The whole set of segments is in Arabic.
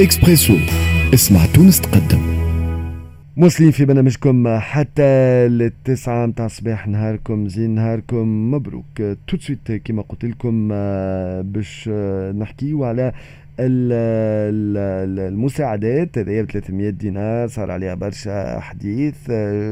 اكسبريسو اسمع تونس تقدم. مكملين في برنامجكم حتى للتسعة متاع الصباح. نهاركم زين نهاركم مبروك. tout de suite كما قلت لكم باش نحكيو على المساعدات هذه ب 300 دينار صار عليها برشا حديث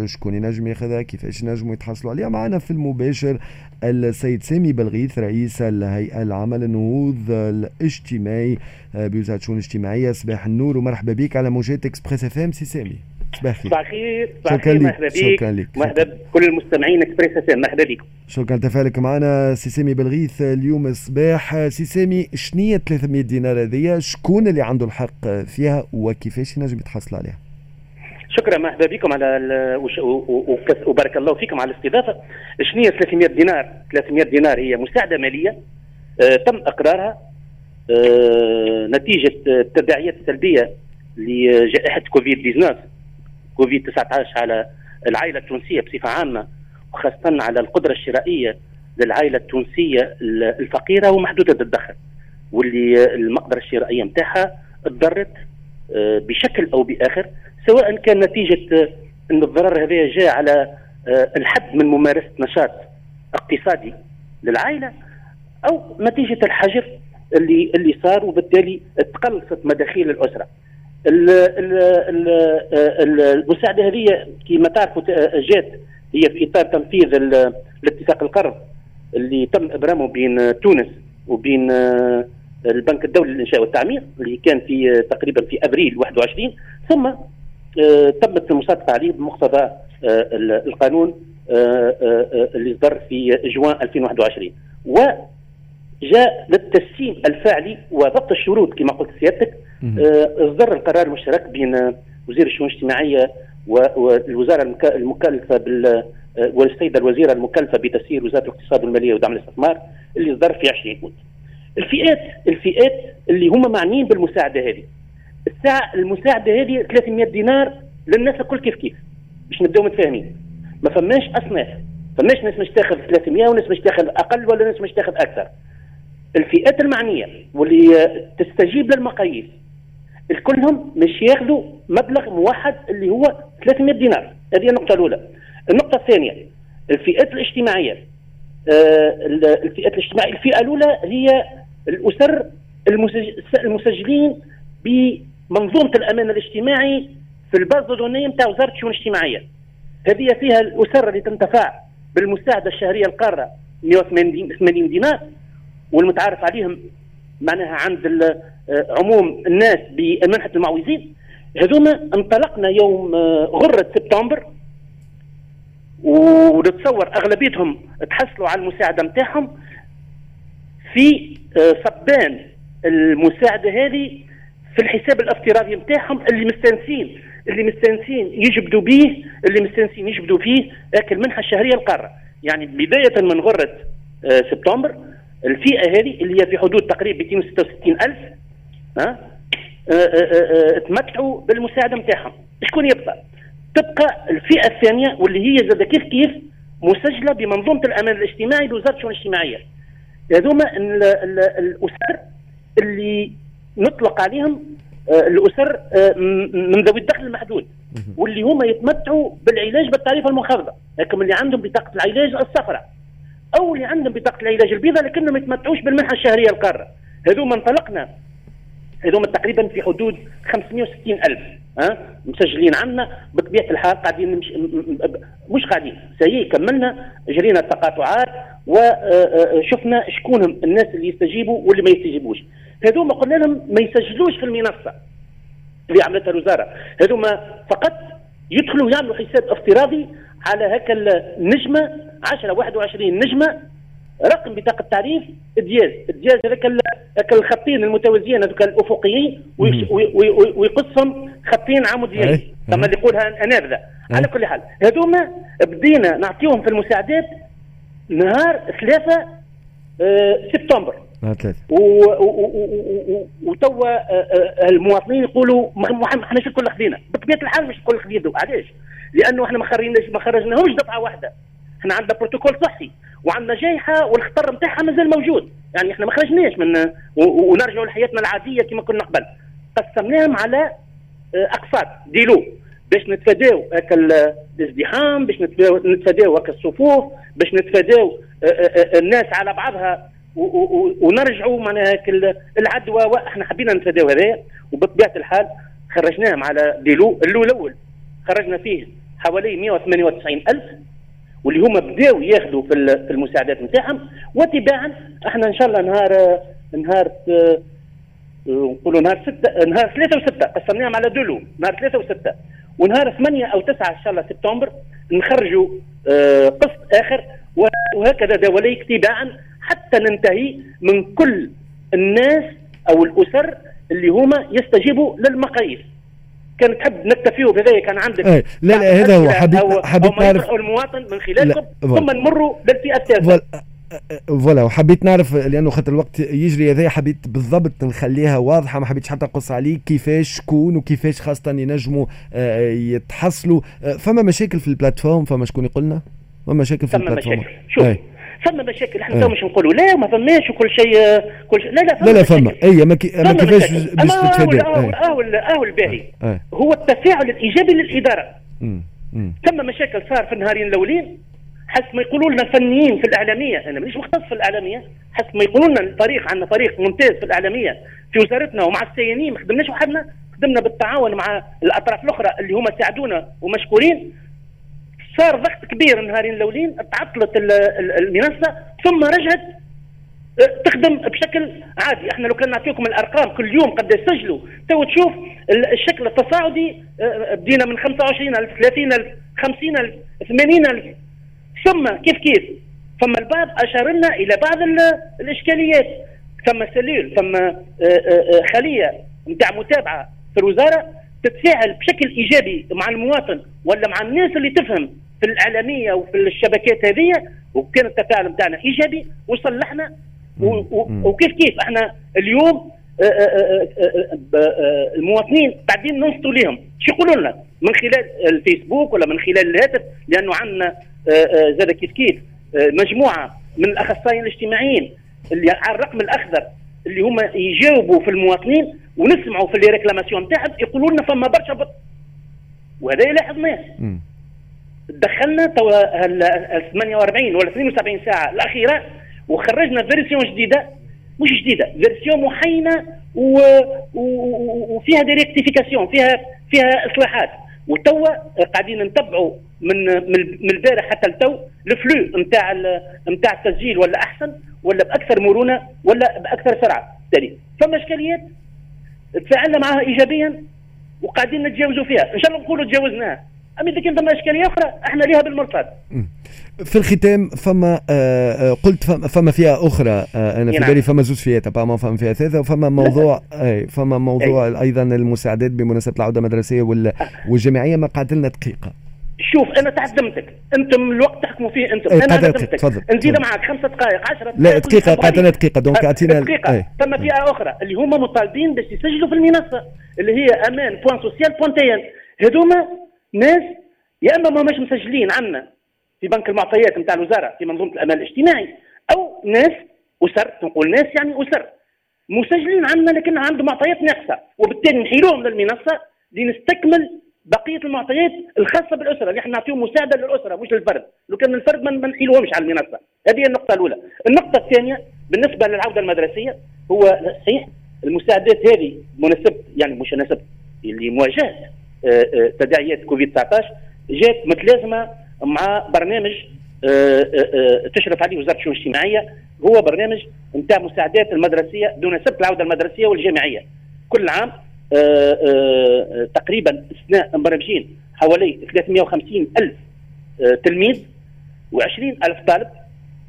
شكون ينجم ياخذها كيفاش ينجموا يتحصلوا عليها. معنا في المباشر السيد سامي بلغيث رئيس الهيئة العامة للنهوض الاجتماعي بوزارة الشؤون الاجتماعية. صباح النور ومرحبا بك على موجات Express FM سي سامي. صباح الخير صباح الخير مرحبا بك شكرا لك مرحبا بكل المستمعين Express FM مرحبا بكم شكرا تفاعلك معنا سي سامي بلغيث اليوم الصباح سي سامي شنية 300 دينار هذيا شكون اللي عنده الحق فيها؟ وكيفاش ينجم يتحصل عليها؟ شكرا مرحبا بكم على وبارك الله فيكم على الاستضافة. شنية 300 دينار 300 دينار هي مساعدة مالية آه تم إقرارها آه نتيجة التداعيات السلبيه لجائحة كوفيد 19 كوفيد 19 على العائلة التونسية بصفة عامة وخاصة على القدرة الشرائية للعائلة التونسية الفقيرة ومحدودة الدخل واللي المقدرة الشرائية نتاعها تضرت آه، بشكل أو بآخر سواء كان نتيجة إن الضرر هذا جاء على آه، الحد من ممارسة نشاط اقتصادي للعائلة أو نتيجة الحجر اللي اللي صار وبالتالي تقلصت مداخيل الأسرة. المساعدة هذه كما تعرفوا جات هي في إطار تنفيذ الاتفاق القرض اللي تم إبرامه بين تونس وبين آه، البنك الدولي للإنشاء والتعمير اللي كان في تقريبا في أبريل 21 ثم آه، تمت المصادقة عليه بمقتضى آه، القانون اللي صدر في جوان 2021 وجاء للتسييم الفعلي وضبط الشروط كما قلت سيادتك. اصدر القرار المشترك بين وزير الشؤون الاجتماعية والوزارة المكلفة بال والسيدة الوزيرة المكلفة بتسيير وزارة الاقتصاد والمالية ودعم الاستثمار اللي صدر في 20 اوت. الفئات الفئات اللي هم معنيين بالمساعدة هذه. الساعة المساعدة هذه 300 دينار للناس الكل كيف كيف. باش نبداو متفاهمين. ما فماش أصناف. فماش ناس مش تاخذ 300 وناس مش تاخذ أقل ولا ناس مش تاخذ أكثر. الفئات المعنية واللي تستجيب للمقاييس الكلهم مش ياخذوا مبلغ موحد اللي هو 300 دينار. هذه النقطة الأولى. النقطة الثانية الفئات الاجتماعية. آه الفئات الاجتماعية. الفئة الأولى هي الأسر المسجلين بمنظومة الأمان الاجتماعي في الباز دونية نتاع وزارة الشؤون الاجتماعية. هذه فيها الأسر اللي تنتفع بالمساعدة الشهرية القارة 180 دينار والمتعارف عليهم معناها عند آه، عموم الناس بمنحة المعوزين. هذوما انطلقنا يوم آه، غرة سبتمبر. ونتصور أغلبيتهم تحصلوا على المساعدة نتاعهم في آه، صبان المساعدة هذه في الحساب الافتراضي نتاعهم اللي مستانسين اللي مستانسين يجبدوا به اللي مستانسين يجبدوا فيه لكن المنحه الشهريه القارة. يعني بداية من غرة سبتمبر الفئة هذه اللي هي في حدود تقريبا 266 ألف ها؟ أه، أه، أه، تمتعوا بالمساعدة نتاعهم شكون يبقى؟ تبقى الفئة الثانية واللي هي زاد كيف كيف مسجلة بمنظومة الامان الاجتماعي لوزاره الشؤون الاجتماعيه هذوما الأسر اللي نطلق عليهم الأسر من ذوي الدخل المحدود واللي هما يتمتعوا بالعلاج بالتعريفه المنخفضه لكن اللي عندهم بطاقة العلاج الصفراء. أو اللي عندهم بطاقة العلاج البيضاء لكنهم ما يتمتعوش بالمنحة الشهرية القارة. هذوما انطلقنا. هذوما تقريبا في حدود 560 ألف ها؟ مسجلين عندنا بطبيعة الحال قاعدين مش, مش قاعدين. سي كملنا جرينا التقاطعات وشفنا شكون الناس اللي يستجيبوا واللي ما يستجيبوش. هذوما قلنا لهم ما يسجلوش في المنصة اللي عملتها الوزارة. هذوما فقط يدخلوا يعملوا حساب افتراضي على هكا النجمة 10 21 نجمة رقم بطاقة تعريف دياز دياز هذاك الخطين المتوازيين هذوك الأفقيين ويقصهم خطين عموديين كما اللي يقولها نافذه على كل حال هذوما بدينا نعطيهم في المساعدات نهار 3 آه، سبتمبر. وتوا المواطنين يقولوا ما إحنا الكل خذينا بطبيعة الحال مش الكل خذينا علاش؟ لأنه إحنا ما خرجناش ما خرجناهمش دفعة واحدة. إحنا عندنا بروتوكول صحي وعندنا جائحه والخطر نتاعها مازال موجود. يعني إحنا ما خرجناش من ونرجعوا لحياتنا العادية كما كنا قبل. قسمناهم على أقساط. ديلو. باش نتفاداو هكا الازدحام باش نتفاداو هكا الصفوف باش نتفاداو الناس على بعضها. ونرجعوا معناها العدوى إحنا حبينا نتفاداو هذايا. وبطبيعة الحال خرجناهم على ديلو الأول. خرجنا فيه حوالي 198 ألف واللي هما بداوا ياخذوا في المساعدات نتاعهم. وتباعا إحنا إن شاء الله نهار نهار نقولوا نهار ستة نهار ثلاثة وستة قسمناهم على دولو نهار ثلاثة وستة. ونهار ثمانية أو تسعة إن شاء الله سبتمبر نخرجوا آه، قسط آخر وهكذا دوليك تباعا حتى ننتهي من كل الناس أو الأسر اللي هما يستجيبوا للمقاييس. كان تحب نكتفيه بهذا كان عندك. إيه لا لا هذا هو حبيت حبيت نعرف المواطن من خلالكم ثم نمروا للفئة الثالثة. فوالا. وحبيت نعرف لأنه خاطر الوقت يجري هذا حبيت بالضبط نخليها واضحة ما حبيتش حتى نقص عليك كيفاش شكون وكيفاش خاصة ينجموا آه، يتحصلوا. آه، فما مشاكل في البلاتفورم فما شكون يقول لنا فما مشاكل في البلاتفورم. مشاكل. شوف أي. فما مشاكل إحنا مش نقولوا. لا وما فماش وكل شيء كل شيء. لا لا فما لا لا فما اي ما, كي... ما كيفاش باش تتفادى؟ اهو اهو الباهي. هو التفاعل الإيجابي للإدارة. ثم مشاكل صار في النهارين الأولين. حسب ما يقولوا لنا الفنيين في الإعلامية. أنا مانيش مختص في الإعلامية. حسب ما يقولوا لنا الفريق عندنا فريق ممتاز في الإعلامية في وزارتنا ومع السيانين. ما خدمناش وحدنا. خدمنا بالتعاون مع الأطراف الأخرى اللي هما ساعدونا ومشكورين. صار ضغط كبير النهارين الأولين تعطلت المنصة ثم رجعت أه، تخدم بشكل عادي. إحنا لو كان نعطيكم الأرقام كل يوم قد سجلوا تو تشوف الشكل التصاعدي أه، بدينا من 25000 30000 50000 80000 ثم كيف كيف؟ ثم البعض أشار لنا إلى بعض الإشكاليات. ثم سلول ثم خلية نتاع متابعة في الوزارة تتفاعل بشكل إيجابي مع المواطن ولا مع الناس اللي تفهم. في الإعلامية وفي الشبكات هذه وكان التفاعل نتاعنا إيجابي وصلحنا. وكيف كيف إحنا اليوم آه، آه، آه، المواطنين قاعدين ننصتوا لهم شو يقولوا لنا؟ من خلال الفيسبوك ولا من خلال الهاتف؟ لأنه عندنا زاد كيف كيف مجموعة من الأخصائيين الاجتماعيين اللي على الرقم الأخضر اللي هم يجاوبوا في المواطنين ونسمعوا في اللي ريكلاماسيون تاعهم يقولوا لنا فما برشا بط. وهذا لاحظناه دخلنا توا ال 48 ولا 72 ساعة الأخيرة وخرجنا version جديدة. مش جديدة version محينة و... و... وفيها des rectifications فيها فيها إصلاحات. وتوا قاعدين نتبعوا من من البارح حتى التو ال flux نتاع نتاع التسجيل ولا أحسن ولا بأكثر مرونة ولا بأكثر سرعة. بالتالي فما إشكاليات؟ تفاعلنا معها ايجابيا وقاعدين نتجاوزوا فيها. إن شاء الله نقولوا تجاوزناها. اما إذا كان ثم إشكالية أخرى إحنا ليها بالمرصاد في الختام فما آه, آه، قلت فما, فما فئة أخرى آه أنا في نعم. بالي فما زوج فئات ابارمون فما فئة ثالثة وفما موضوع أي فما موضوع أي. أيضا المساعدات بمناسبة العودة المدرسية والجامعيه ما قعد لنا دقيقة. شوف أنا تحزمتك أنتم الوقت تحكموا فيه أنتم. أنا تحزمتك نزيد معك خمسة دقائق 10 لا دقيقة قعدنا دقيقة. donc اعطينا دقيقة. إيه. ثم فئة أخرى اللي هما مطالبين باش يسجلوا في المنصة اللي هي أمان point social point tn هذوما ناس يا إما ما مش مسجلين عندنا في بنك المعطيات نتاع الوزارة في منظومة الأمان الاجتماعي أو ناس أسر نقول ناس يعني أسر. مسجلين عندنا لكن عندهم معطيات ناقصة وبالتالي نحيلوهم للمنصة لنستكمل بقية المعطيات الخاصة بالأسرة اللي إحنا نعطيهم مساعدة للأسرة مش للفرد لو كان الفرد ما نحيلوهمش على المنصة. هذه النقطة الأولى. النقطة الثانية بالنسبة للعودة المدرسية هو صحيح المساعدات هذه مناسبه يعني مش مناسبه اللي مواجهة. تداعيات كوفيد 19 جات متلازمة مع برنامج آه، آه، آه، تشرف عليه وزارة الشؤون الاجتماعية. هو برنامج نتاع مساعدات المدرسية دون سبب العودة المدرسية والجامعية. كل عام تقريبا اثناء مبرمجين حوالي 350 ألف تلميذ و20 ألف طالب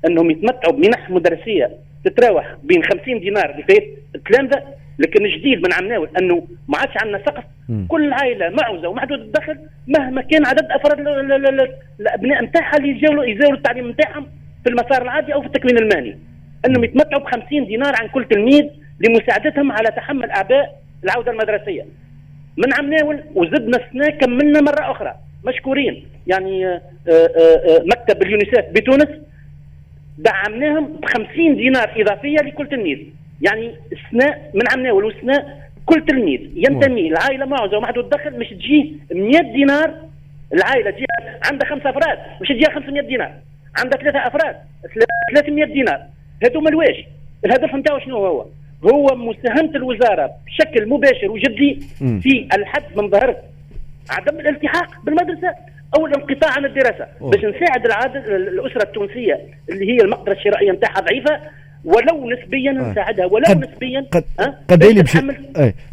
إنهم يتمتعوا بمنح مدرسية تتراوح بين 50 دينار فات التلامذه لكن الجديد من عمناول انه ما عادش عندنا سقف. كل عائلة معوزة ومحدود الدخل مهما كان عدد أفراد الأبناء نتاعها اللي يزاولوا يزاولوا التعليم نتاعهم في المسار العادي أو في التكوين المهني. إنهم يتمتعوا ب 50 دينار عن كل تلميذ لمساعدتهم على تحمل أعباء العودة المدرسية. من عمناول وزدنا السنة كملنا مرة أخرى. مشكورين. يعني آآ آه، آآ آه، مكتب اليونيسيف بتونس دعمناهم ب 50 دينار إضافية لكل تلميذ. يعني السنة من عمناول والسنة كل تلميذ ينتمي لعائلة معوزه ومحدود الدخل مش تجيه 100 دينار العائلة تجي عندها خمسة أفراد مش تجيها 500 دينار. عندها ثلاثة أفراد 300 دينار. هذوما الواجب الهدف نتاعو شنو هو؟ هو مساهمة الوزارة بشكل مباشر وجدي في الحد من ظاهره عدم الالتحاق بالمدرسة أو الانقطاع عن الدراسة. باش نساعد الأسرة التونسية اللي هي المقدرة الشرائية نتاعها ضعيفة ولو نسبيا آه. نساعدها ولو قد نسبيا قد قد اللي باش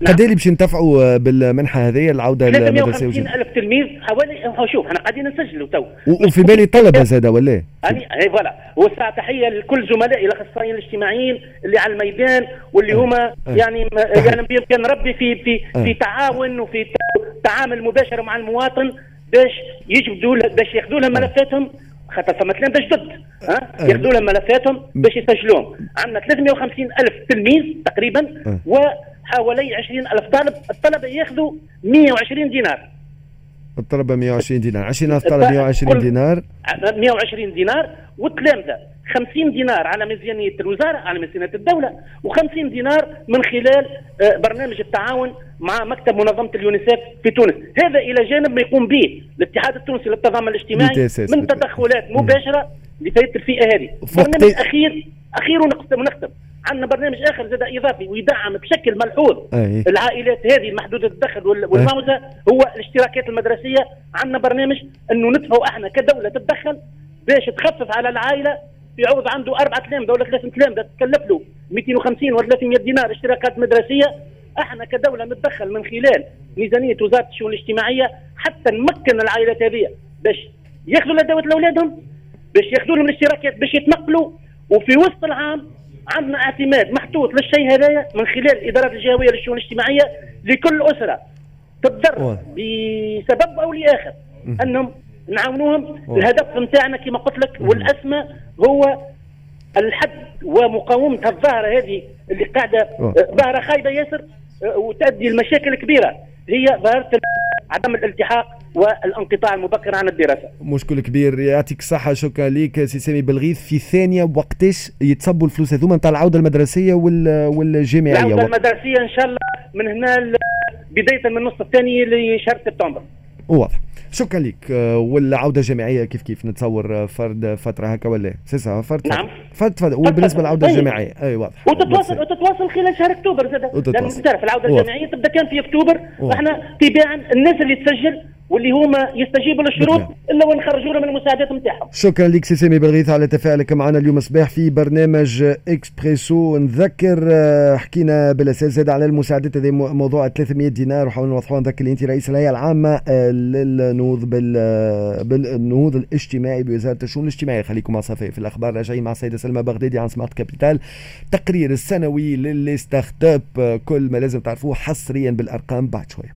قد اللي باش نتفعوا بالمنحة هذه العودة للمدرسه ألف تلميذ حوالي شوف إحنا قاعدين نسجلوا تو. وفي بالي طلبة زاد ولا يعني اي voilà. والساعة تحية لكل زملائي الأخصائيين الاجتماعيين اللي على الميدان واللي آه. هما آه. يعني يعني بامكان ربي في في آه. في تعاون وفي تعامل مباشر مع المواطن باش يجبدوا باش ياخذوا لهم ملفاتهم خاطر فما تلامذه جدد ها؟ ياخذوا لهم ملفاتهم باش يسجلوهم. عندنا 350 ألف تلميذ تقريبا وحوالي 20 ألف طالب الطلبة ياخذوا 120 دينار. الطلبة 120 دينار. 20000 طالب 120 دينار؟ 120 دينار والتلامذه 50 دينار على ميزانية الوزارة على ميزانية الدولة و50 دينار من خلال آه، برنامج التعاون مع مكتب منظمة اليونيسيف في تونس. هذا إلى جانب ما يقوم به الاتحاد التونسي للتضامن الاجتماعي من تدخلات مباشرة لفائده الفئة هذه. برنامج أخير اخير ونختم. عندنا برنامج آخر زاد إضافي ويدعم بشكل ملحوظ. أيه. العائلات هذه المحدوده الدخل والمعوزه أيه. هو الاشتراكات المدرسية. عندنا برنامج أنه ندفعوا أحنا كدولة تتدخل باش تخفف على العائلة يعوض عنده أربع تلامذه ولا ثلاث تلامذه تكلف له 250 ولا 300 دينار اشتراكات مدرسية. إحنا كدولة نتدخل من خلال ميزانية وزارة الشؤون الاجتماعية حتى نمكن العائلات هذه. باش ياخذوا الأدوات لأولادهم باش ياخذوا لهم الاشتراكات باش يتنقلوا. وفي وسط العام عندنا اعتماد محطوط للشيء هذايا من خلال الإدارات الجهوية للشؤون الاجتماعية لكل أسرة. تضر بسبب أو لآخر أنهم نعاونوهم. الهدف نتاعنا كما قلت لك والأسمى هو الحد ومقاومة الظاهرة هذه اللي قاعدة ظاهرة خايبة ياسر آه، وتؤدي لمشاكل كبيرة. هي ظاهرة عدم الالتحاق والانقطاع المبكر عن الدراسة. مشكل كبير. يعطيك الصحة. شكرا لك سي سامي بالغيث في ثانية وقتاش يتصبوا الفلوس هذوما نتاع العودة المدرسية والجامعية؟ العودة المدرسية إن شاء الله من هنا بداية من النصف الثاني لشهر سبتمبر. واضح. شكرا لك آه، والعوده الجامعيه كيف كيف؟ نتصور آه، فرد فترة هكا ولا؟ سيسا فرد نعم. فرد فرد وبالنسبة للعودة طيب. الجامعيه أي واضح. وتتواصل وتتواصل خلال شهر أكتوبر زاد لأن تعرف العودة الجامعيه تبدأ كان في أكتوبر. إحنا تباعا الناس اللي تسجل واللي هما يستجيبوا للشروط إلا ونخرجوا لهم المساعدات نتاعهم. شكرا لك سي سامي بلغيث على تفاعلك معنا اليوم صباح في برنامج إكسبريسو. نذكر آه، حكينا بالأساس زاد على المساعدات هذه موضوع 300 دينار. وحاولنا نوضحوها نذكر انت رئيس الهيئة العامة آه، للنهوض آه، بالنهوض الاجتماعي بوزارة الشؤون الاجتماعية. خليكم مع صفاء في الأخبار. راجعين مع السيده سلمى بغدادي عن سمارت كابيتال. تقرير السنوي لل start-up كل ما لازم تعرفوه حصريا بالأرقام بعد شوية.